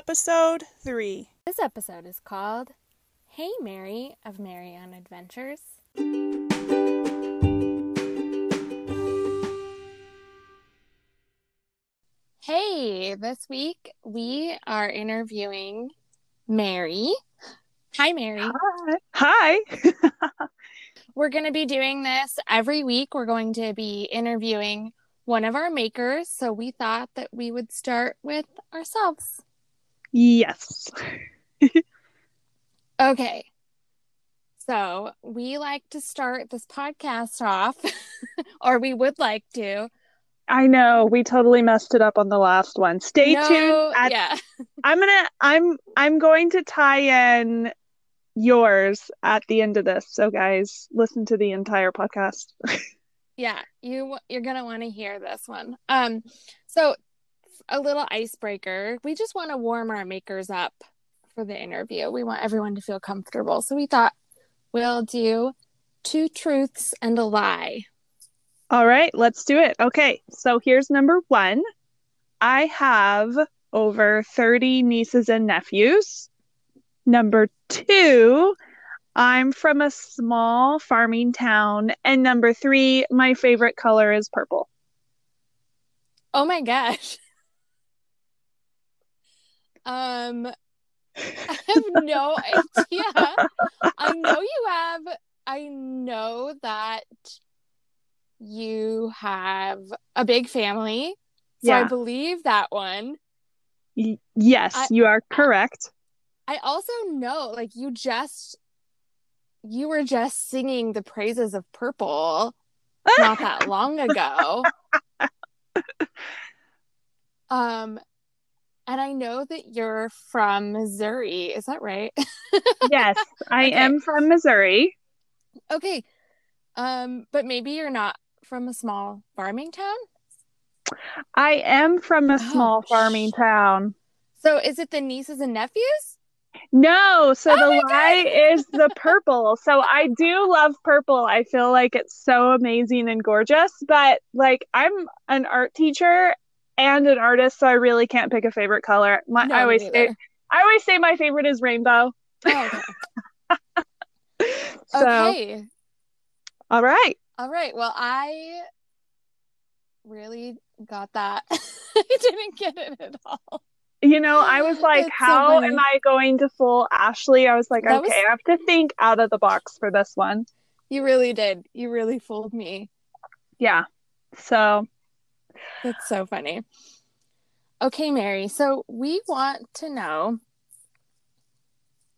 episode three. This episode is called Hey Mary of Mary on Adventures. Hey, this week we are interviewing Mary. Hi, Mary. Hi. Hi. We're going to be doing this every week. We're going to be interviewing one of our makers. So we thought that we would start with ourselves. Yes. Okay. So we like to start this podcast off, or we would like to. I know we totally messed it up on the last one. Stay No- tuned. At, yeah. I'm gonna I'm I'm going to tie in yours at the end of this. So guys, listen to the entire podcast. Yeah, you you're gonna want to hear this one. Um, so a little icebreaker. We just want to warm our makers up for the interview. We want everyone to feel comfortable. So we thought we'll do two truths and a lie. All right, let's do it. Okay, so here's number one. I have over 30 nieces and nephews. Number two, I'm from a small farming town. And number three, my favorite color is purple. Oh my gosh. Um, I have no idea. I know you have, I know that you have a big family. So I believe that one. Y- yes, I- you are correct. I also know, like, you just, you were just singing the praises of purple not that long ago. Um, and I know that you're from Missouri. Is that right? yes, I Okay. am from Missouri. Okay. Um, but maybe you're not from a small farming town. I am from a Oh, small farming town. So is it the nieces and nephews? No, so Oh the lie God. is the purple. So I do love purple. I feel like it's so amazing and gorgeous, but like I'm an art teacher and an artist, so I really can't pick a favorite color. My No, I always say. I always say my favorite is rainbow. Oh, okay. So, okay. all right. All right. Well, I really got that. I didn't get it at all. You know, I was like, so how funny. am I going to fool Ashley? I was like, That okay, was- I have to think out of the box for this one. You really did. You really fooled me. Yeah. So, That's so funny. Okay, Mary. So we want to know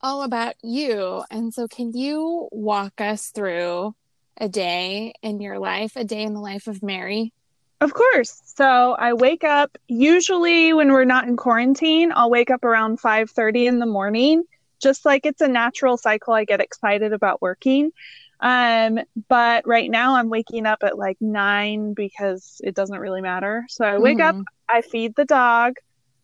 all about you. And so, can you walk us through a day in your life, a day in the life of Mary? Of course. So I wake up usually when we're not in quarantine, I'll wake up around 5:30 in the morning. Just like it's a natural cycle, I get excited about working. Um, but right now I'm waking up at like 9 because it doesn't really matter. So I wake up, Mhm. I feed the dog,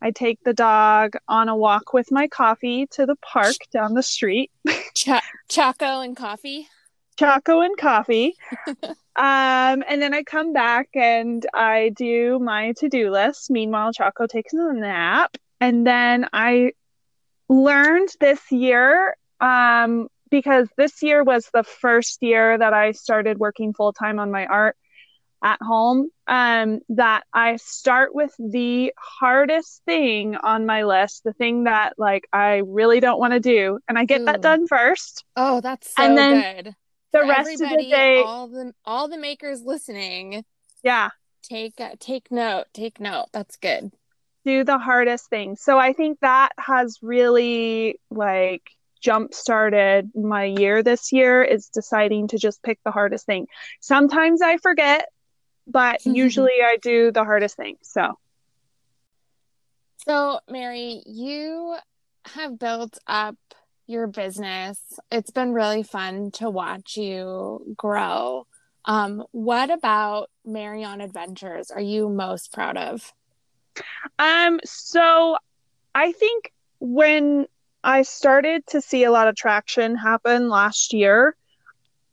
I take the dog on a walk with my coffee to the park down the street. Cho- Choco and coffee. Choco and coffee. um, and then I come back and I do my to do list. Meanwhile, Choco takes a nap. And then I learned this year, um, because this year was the first year that I started working full time on my art at home, um, that I start with the hardest thing on my list, the thing that like I really don't want to do, and I get Ooh. that done first. Oh, that's so And then good. The For rest of the day, all the all the makers listening, yeah, take uh, take note. Take note. That's good. do the hardest thing. So I think that has really like jump started my year this year is deciding to just pick the hardest thing. Sometimes I forget, but usually I do the hardest thing. So So, Mary, you have built up your business. It's been really fun to watch you grow. Um, what about Mary on Adventures are you most proud of? Um, so I think when I started to see a lot of traction happen last year,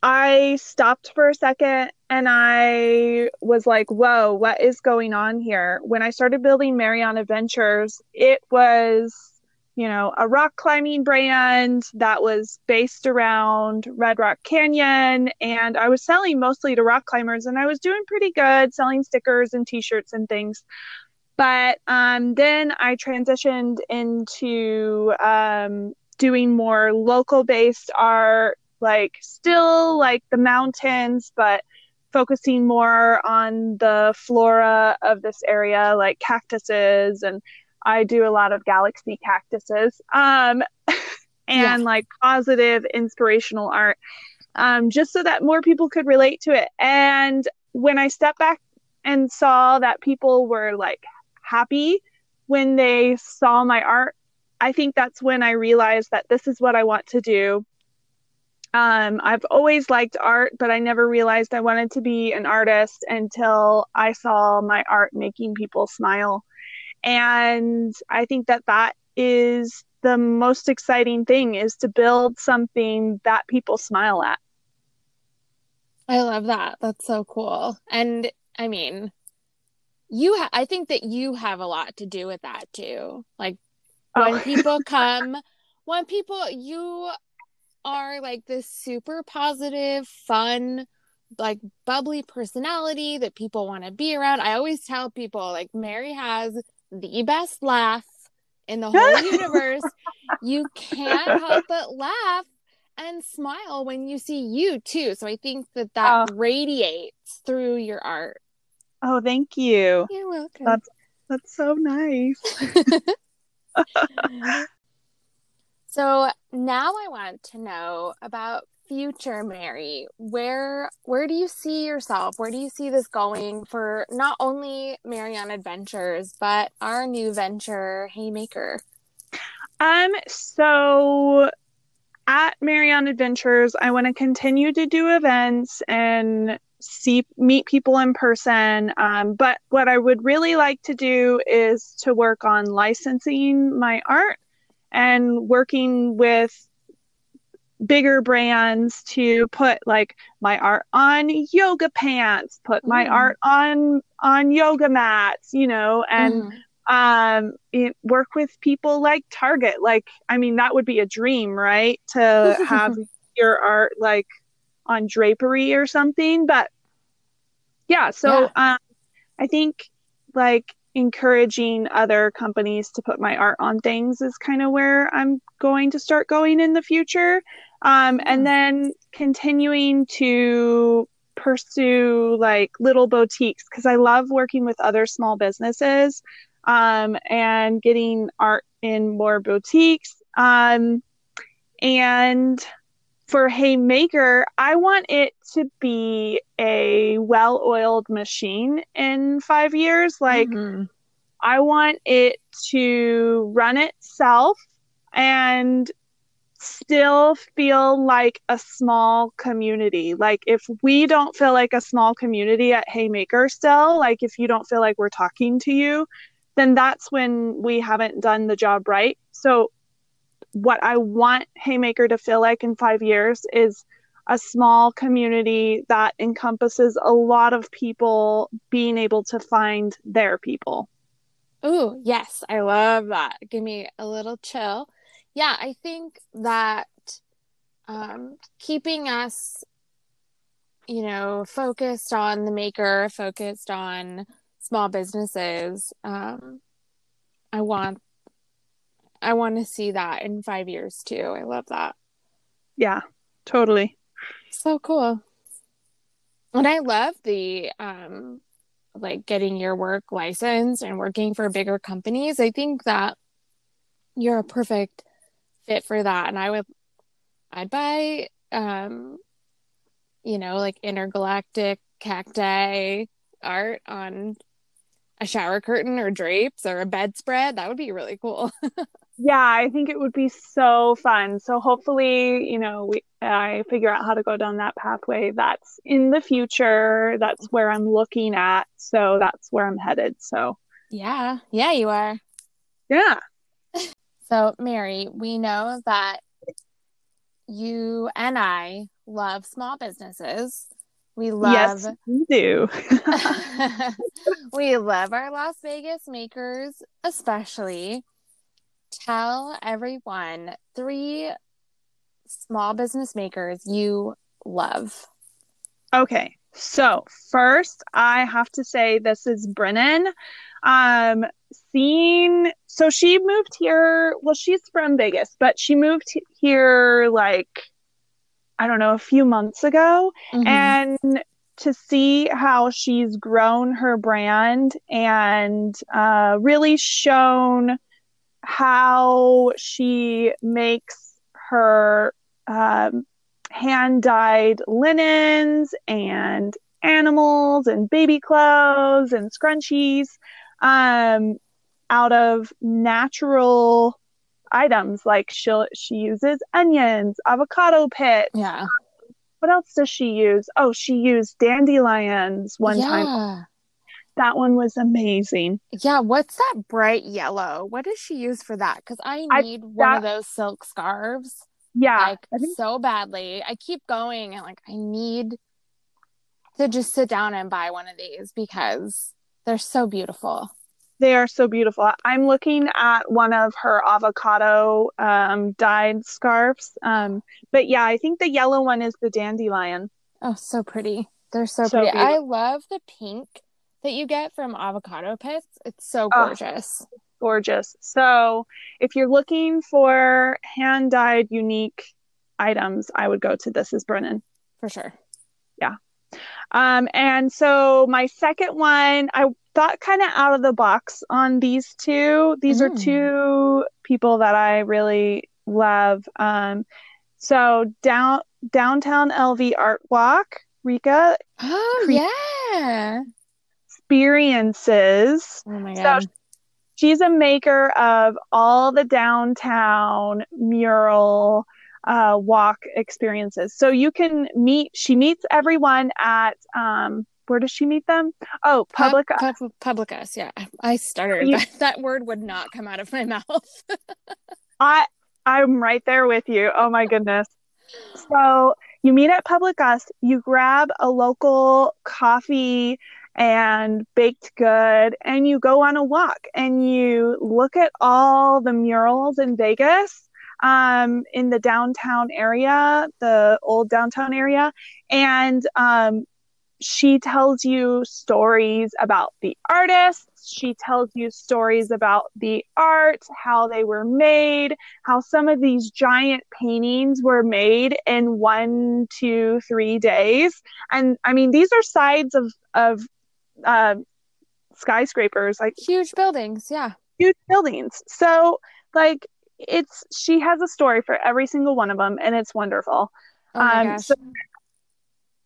I stopped for a second and I was like, whoa, what is going on here? When I started building Mary on Adventures, it was you know, a rock climbing brand that was based around Red Rock Canyon. And I was selling mostly to rock climbers and I was doing pretty good selling stickers and t shirts and things. But um, then I transitioned into um, doing more local based art, like still like the mountains, but focusing more on the flora of this area, like cactuses and I do a lot of galaxy cactuses um, and like positive, inspirational art, um, just so that more people could relate to it. And when I stepped back and saw that people were like happy when they saw my art, I think that's when I realized that this is what I want to do. Um, I've always liked art, but I never realized I wanted to be an artist until I saw my art making people smile. And I think that that is the most exciting thing is to build something that people smile at. I love that. That's so cool. And I mean, you ha- I think that you have a lot to do with that too. Like oh. when oh. people come, when people you are like this super positive, fun, like bubbly personality that people want to be around. I always tell people like Mary has the best laugh in the whole universe. You can't help but laugh and smile when you see you too. So I think that that oh. radiates through your art. Oh, thank you. You're welcome. That's that's so nice. so now I want to know about future mary where where do you see yourself where do you see this going for not only mary on adventures but our new venture haymaker um so at mary on adventures i want to continue to do events and see meet people in person um, but what i would really like to do is to work on licensing my art and working with bigger brands to put like my art on yoga pants put my mm. art on on yoga mats you know and mm. um it, work with people like target like i mean that would be a dream right to have your art like on drapery or something but yeah so yeah. um i think like encouraging other companies to put my art on things is kind of where i'm going to start going in the future um, and then continuing to pursue like little boutiques because I love working with other small businesses um, and getting art in more boutiques. Um, and for Haymaker, I want it to be a well oiled machine in five years. Like, mm-hmm. I want it to run itself and still feel like a small community. Like if we don't feel like a small community at Haymaker still, like if you don't feel like we're talking to you, then that's when we haven't done the job right. So what I want Haymaker to feel like in 5 years is a small community that encompasses a lot of people being able to find their people. Oh, yes, I love that. Give me a little chill yeah, I think that um, keeping us, you know, focused on the maker, focused on small businesses, um, I want, I want to see that in five years too. I love that. Yeah, totally. So cool. And I love the um, like getting your work licensed and working for bigger companies. I think that you're a perfect fit for that and i would i'd buy um you know like intergalactic cacti art on a shower curtain or drapes or a bedspread that would be really cool yeah i think it would be so fun so hopefully you know we i figure out how to go down that pathway that's in the future that's where i'm looking at so that's where i'm headed so yeah yeah you are yeah so, Mary, we know that you and I love small businesses. We love Yes, we do. we love our Las Vegas makers, especially. Tell everyone three small business makers you love. Okay. So, first, I have to say this is Brennan. Um, seeing, so she moved here. Well, she's from Vegas, but she moved here like, I don't know, a few months ago. Mhm. And to see how she's grown her brand and uh, really shown how she makes her um, hand dyed linens and animals and baby clothes and scrunchies um, out of natural items like she she uses onions avocado pits Yeah. what else does she use oh she used dandelions one yeah. time that one was amazing Yeah, what's that bright yellow? What does she use for that? Because I I- need one of those silk scarves yeah like I think so badly. I keep going and like I need to just sit down and buy one of these because they're so beautiful. They are so beautiful. I'm looking at one of her avocado um, dyed scarves. Um, but yeah, I think the yellow one is the dandelion. Oh, so pretty. They're so, So pretty. I love the pink that you get from avocado pits. It's so Oh. gorgeous. Gorgeous. So if you're looking for hand dyed unique items, I would go to This Is Brennan. For sure. Yeah. Um, and so my second one, I thought kind of out of the box on these two. These are Mm. two people that I really love. Um, so down downtown LV Art Walk, Rika Oh, Cre- yeah. Experiences. Oh my So god. she's a maker of all the downtown mural uh, walk experiences. So you can meet. She meets everyone at um, where does she meet them? Oh, public. Pub- pub- Publicus, yeah. I stuttered. You- That, that word would not come out of my mouth. I I'm right there with you. Oh my goodness. So you meet at Public Us, you grab a local coffee and baked good, and you go on a walk and you look at all the murals in Vegas, um, in the downtown area, the old downtown area, and um, she tells you stories about the artists. She tells you stories about the art, how they were made, how some of these giant paintings were made in one, two, three days. And I mean, these are sides of of uh, skyscrapers, like Huge buildings, yeah. huge buildings. So, like, it's she has a story for every single one of them, and it's wonderful. Oh Um, so-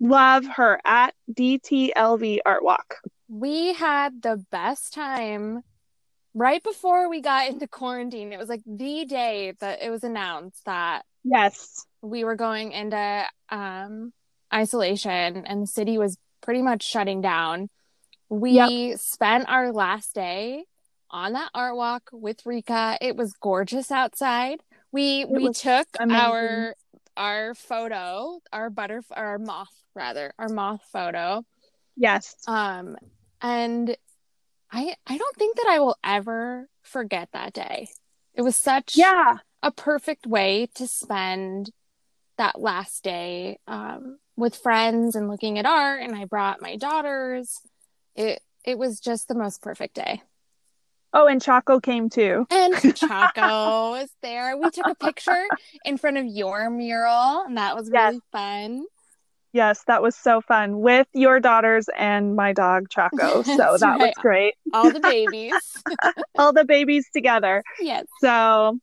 Love her at DTLV Art Walk. we had the best time right before we got into quarantine. It was like the day that it was announced that Yes. we were going into um, isolation and the city was pretty much shutting down. We spent our last day on that art walk with Rika. It was gorgeous outside. We we took amazing. our our photo, our butter our moth rather, our moth photo. Yes. Um and I I don't think that I will ever forget that day. It was such Yeah. a perfect way to spend that last day um, with friends and looking at art and i brought my daughters it it was just the most perfect day Oh, and Chaco came too. and chaco was there we took a picture in front of your mural and that was Yes. really fun Yes, that was so fun with your daughters and my dog Chaco. So that was great. all the babies All the babies together. yes So,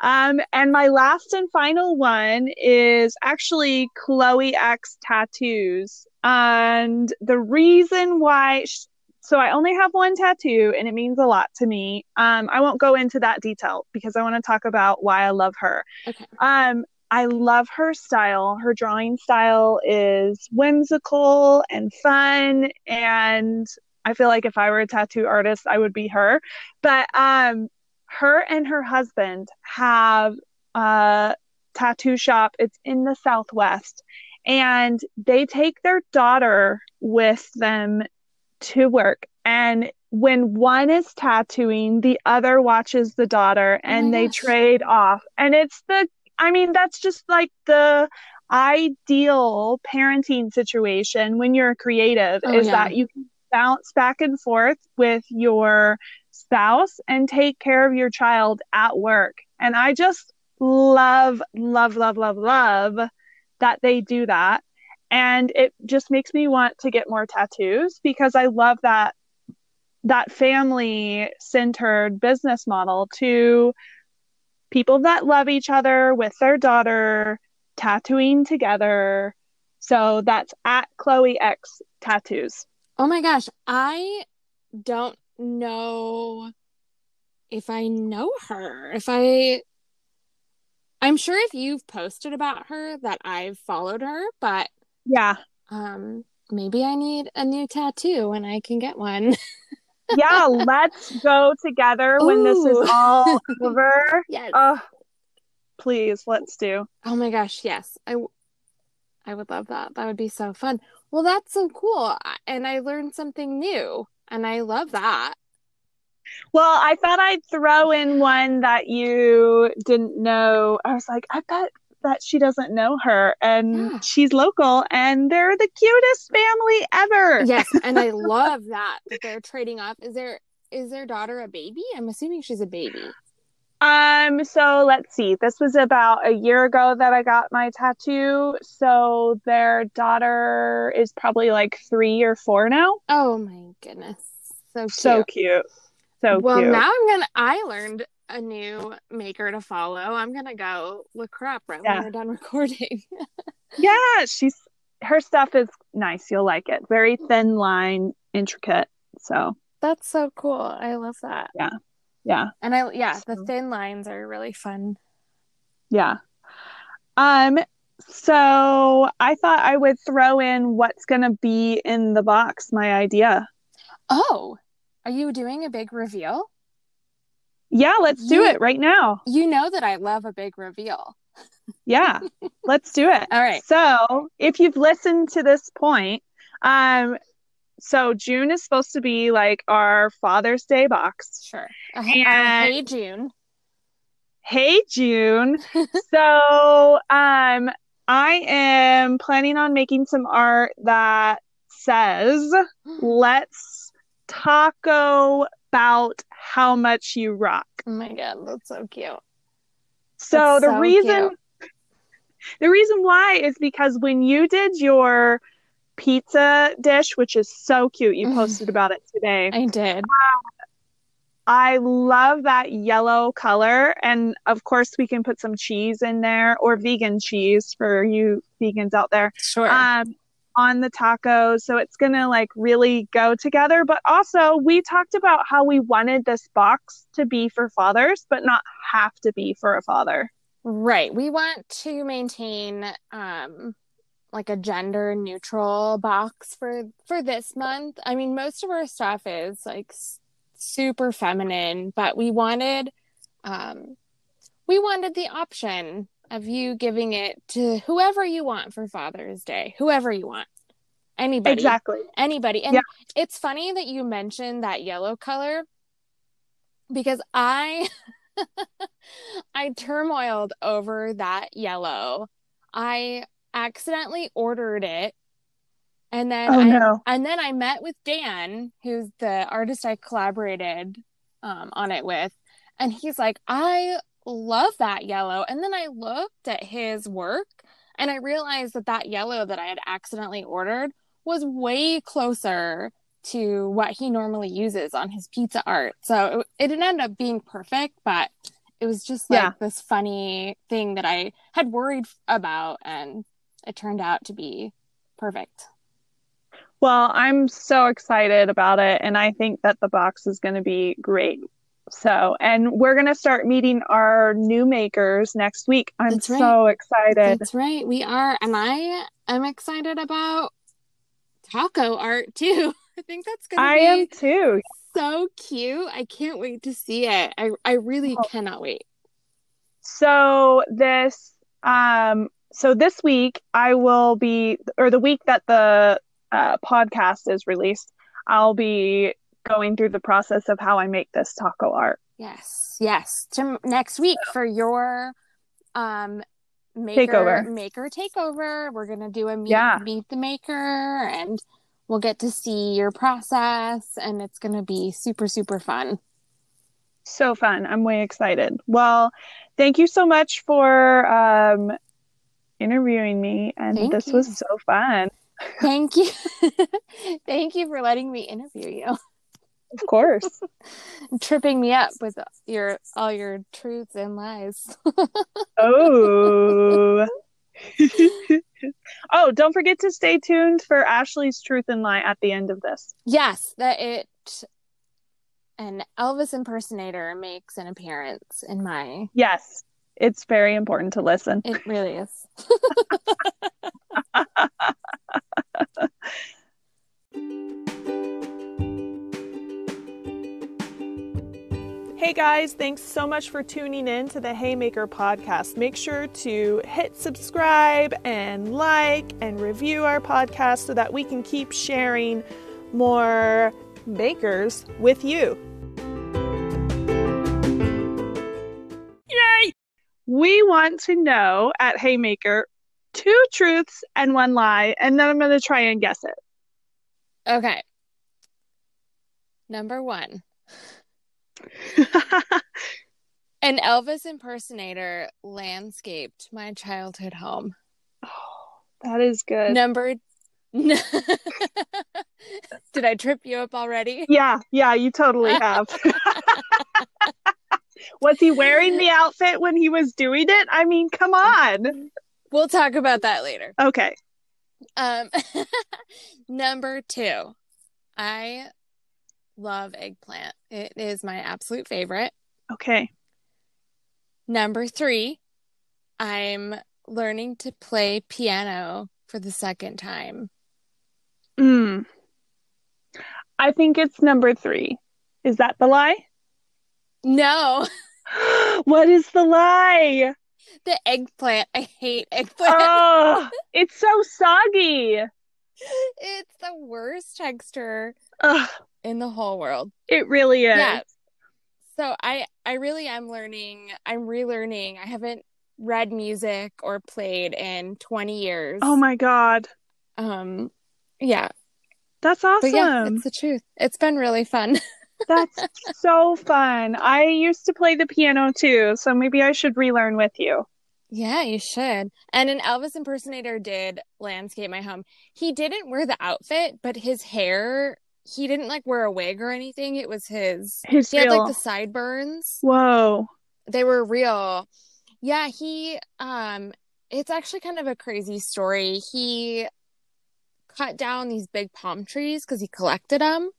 um, and my last and final one is actually Chloe X Tattoos. And the reason why, so I only have one tattoo and it means a lot to me. Um, I won't go into that detail because I want to talk about why I love her. Okay. Um, I love her style. Her drawing style is whimsical and fun. And I feel like if I were a tattoo artist, I would be her. But um, her and her husband have a tattoo shop. It's in the Southwest. And they take their daughter with them to work. And when one is tattooing, the other watches the daughter Oh and my they gosh. trade off. And it's the, I mean, that's just like the ideal parenting situation when you're a creative Oh, is yeah. that you can bounce back and forth with your spouse and take care of your child at work. And I just love, love, love, love, love that they do that. And it just makes me want to get more tattoos because I love that that family centered business model to people that love each other with their daughter tattooing together. So that's at Chloe X Tattoos. Oh my gosh, I don't know if I know her. If I I'm sure if you've posted about her that I've followed her, but Yeah. um maybe I need a new tattoo and I can get one. Yeah, let's go together when this is all over. yes. Oh, please, let's do. oh my gosh, yes. I I would love that. That would be so fun. Well, that's so cool. And I learned something new and I love that. Well, I thought I'd throw in one that you didn't know. I was like, I bet that she doesn't know her and Yeah. she's local and they're the cutest family ever. Yes, and I love that that they're trading off. Is there is their daughter a baby? I'm assuming she's a baby. Um, so let's see. This was about a year ago that I got my tattoo. So their daughter is probably like three or four now. Oh my goodness. So cute. So cute. So well, cute. now I'm gonna I learned a new maker to follow. I'm gonna go look her up right Yeah. when we're done recording. Yeah, she's her stuff is nice. You'll like it. Very thin line, intricate. So That's so cool. I love that. yeah. Yeah. And I yeah, the thin lines are really fun. Yeah. Um, so I thought I would throw in what's gonna be in the box, my idea. Oh, are you doing a big reveal? Yeah, let's do You- it right now. You know that I love a big reveal. Yeah, let's do it. All right. So if you've listened to this point, um, so June is supposed to be like our Father's Day box. Sure. Uh, uh, And- hey June. Hey June. so um I am planning on making some art that says let's taco about how much you rock. Oh my god, that's so cute. So That's the so reason cute. the reason why is because when you did your pizza dish, which is so cute, you posted about it today. I did. I love that yellow color. And of course, we can put some cheese in there or vegan cheese for you vegans out there Sure. um, on the tacos. So it's going to like really go together. But also, we talked about how we wanted this box to be for fathers, but not have to be for a father. Right. We want to maintain um like a gender neutral box for for this month. I mean, most of our stuff is like s- super feminine, but we wanted um we wanted the option of you giving it to whoever you want for Father's Day, whoever you want. Anybody. Exactly. anybody. And Yeah. it's funny that you mentioned that yellow color because I I turmoiled over that yellow. I accidentally ordered it and then Oh, I no. and then I met with Dan, who's the artist I collaborated um, on it with, and he's like, I love that yellow. And then I looked at his work and I realized that that yellow that I had accidentally ordered was way closer to what he normally uses on his pizza art. So it, it didn't end up being perfect, but it was just like Yeah. this funny thing that I had worried about, and it turned out to be perfect. Well, I'm so excited about it, and I think that the box is going to be great. So, and we're going to start meeting our new makers next week. I'm right. so excited. That's right, we are, and I am excited about taco art too. I think that's gonna I be am too. so cute. I can't wait to see it. I I really Oh. cannot wait. So this um so this week I will be or the week that the uh, podcast is released, I'll be going through the process of how I make this taco art. Yes, yes. To next week for your um maker Takeover. maker takeover. We're gonna do a meet Yeah. meet the maker and we'll get to see your process and it's gonna be super, super fun. So fun. I'm way excited. Well, thank you so much for um, interviewing me. And Thank this you. was so fun. Thank you. Thank you for letting me interview you. Of course. Tripping me up with your all your truths and lies. oh. oh, don't forget to stay tuned for Ashley's truth and lie at the end of this. yes, that it an Elvis impersonator makes an appearance in my Yes, it's very important to listen. it really is. Hey guys, thanks so much for tuning in to the Haymaker podcast. Make sure to hit subscribe and like and review our podcast so that we can keep sharing more bakers with you. Yay! We want to know at Haymaker two truths and one lie, and then I'm going to try and guess it. Okay. Number one. An Elvis impersonator landscaped my childhood home. Oh, that is good. Number Did I trip you up already? Yeah, yeah, you totally have. was he wearing the outfit when he was doing it? I mean, come on. We'll talk about that later. Okay. Um number 2. I love eggplant. It is my absolute favorite. Okay. Number 3. I'm learning to play piano for the second time. Mm. I think it's number three. Is that the lie? No, what is the lie? the eggplant. I hate eggplant. Oh, it's so soggy. it's the worst texture Ugh, in the whole world. it really is. Yeah. So I I really am learning. I'm relearning. I haven't read music or played in 20 years. Oh my god. Um yeah. That's awesome. But yeah, it's the truth. It's been really fun. That's so fun. I used to play the piano too, so maybe I should relearn with you. Yeah, you should. And an Elvis impersonator did landscape my home. He didn't wear the outfit, but his hair, he didn't like wear a wig or anything. It was his His he had like the sideburns. Whoa. they were real yeah he um it's actually kind of a crazy story he cut down these big palm trees because he collected them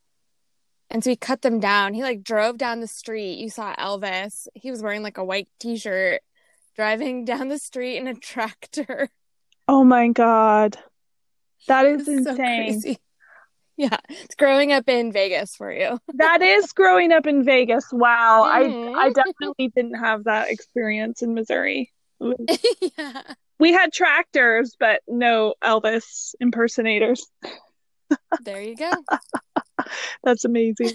and so he cut them down he like drove down the street you saw elvis he was wearing like a white t-shirt driving down the street in a tractor Oh my god. That is so insane. crazy. yeah it's growing up in vegas for you that is growing up in Vegas. Wow. Mhm. I I definitely didn't have that experience in Missouri. yeah We had tractors, but no Elvis impersonators. there you go That's amazing.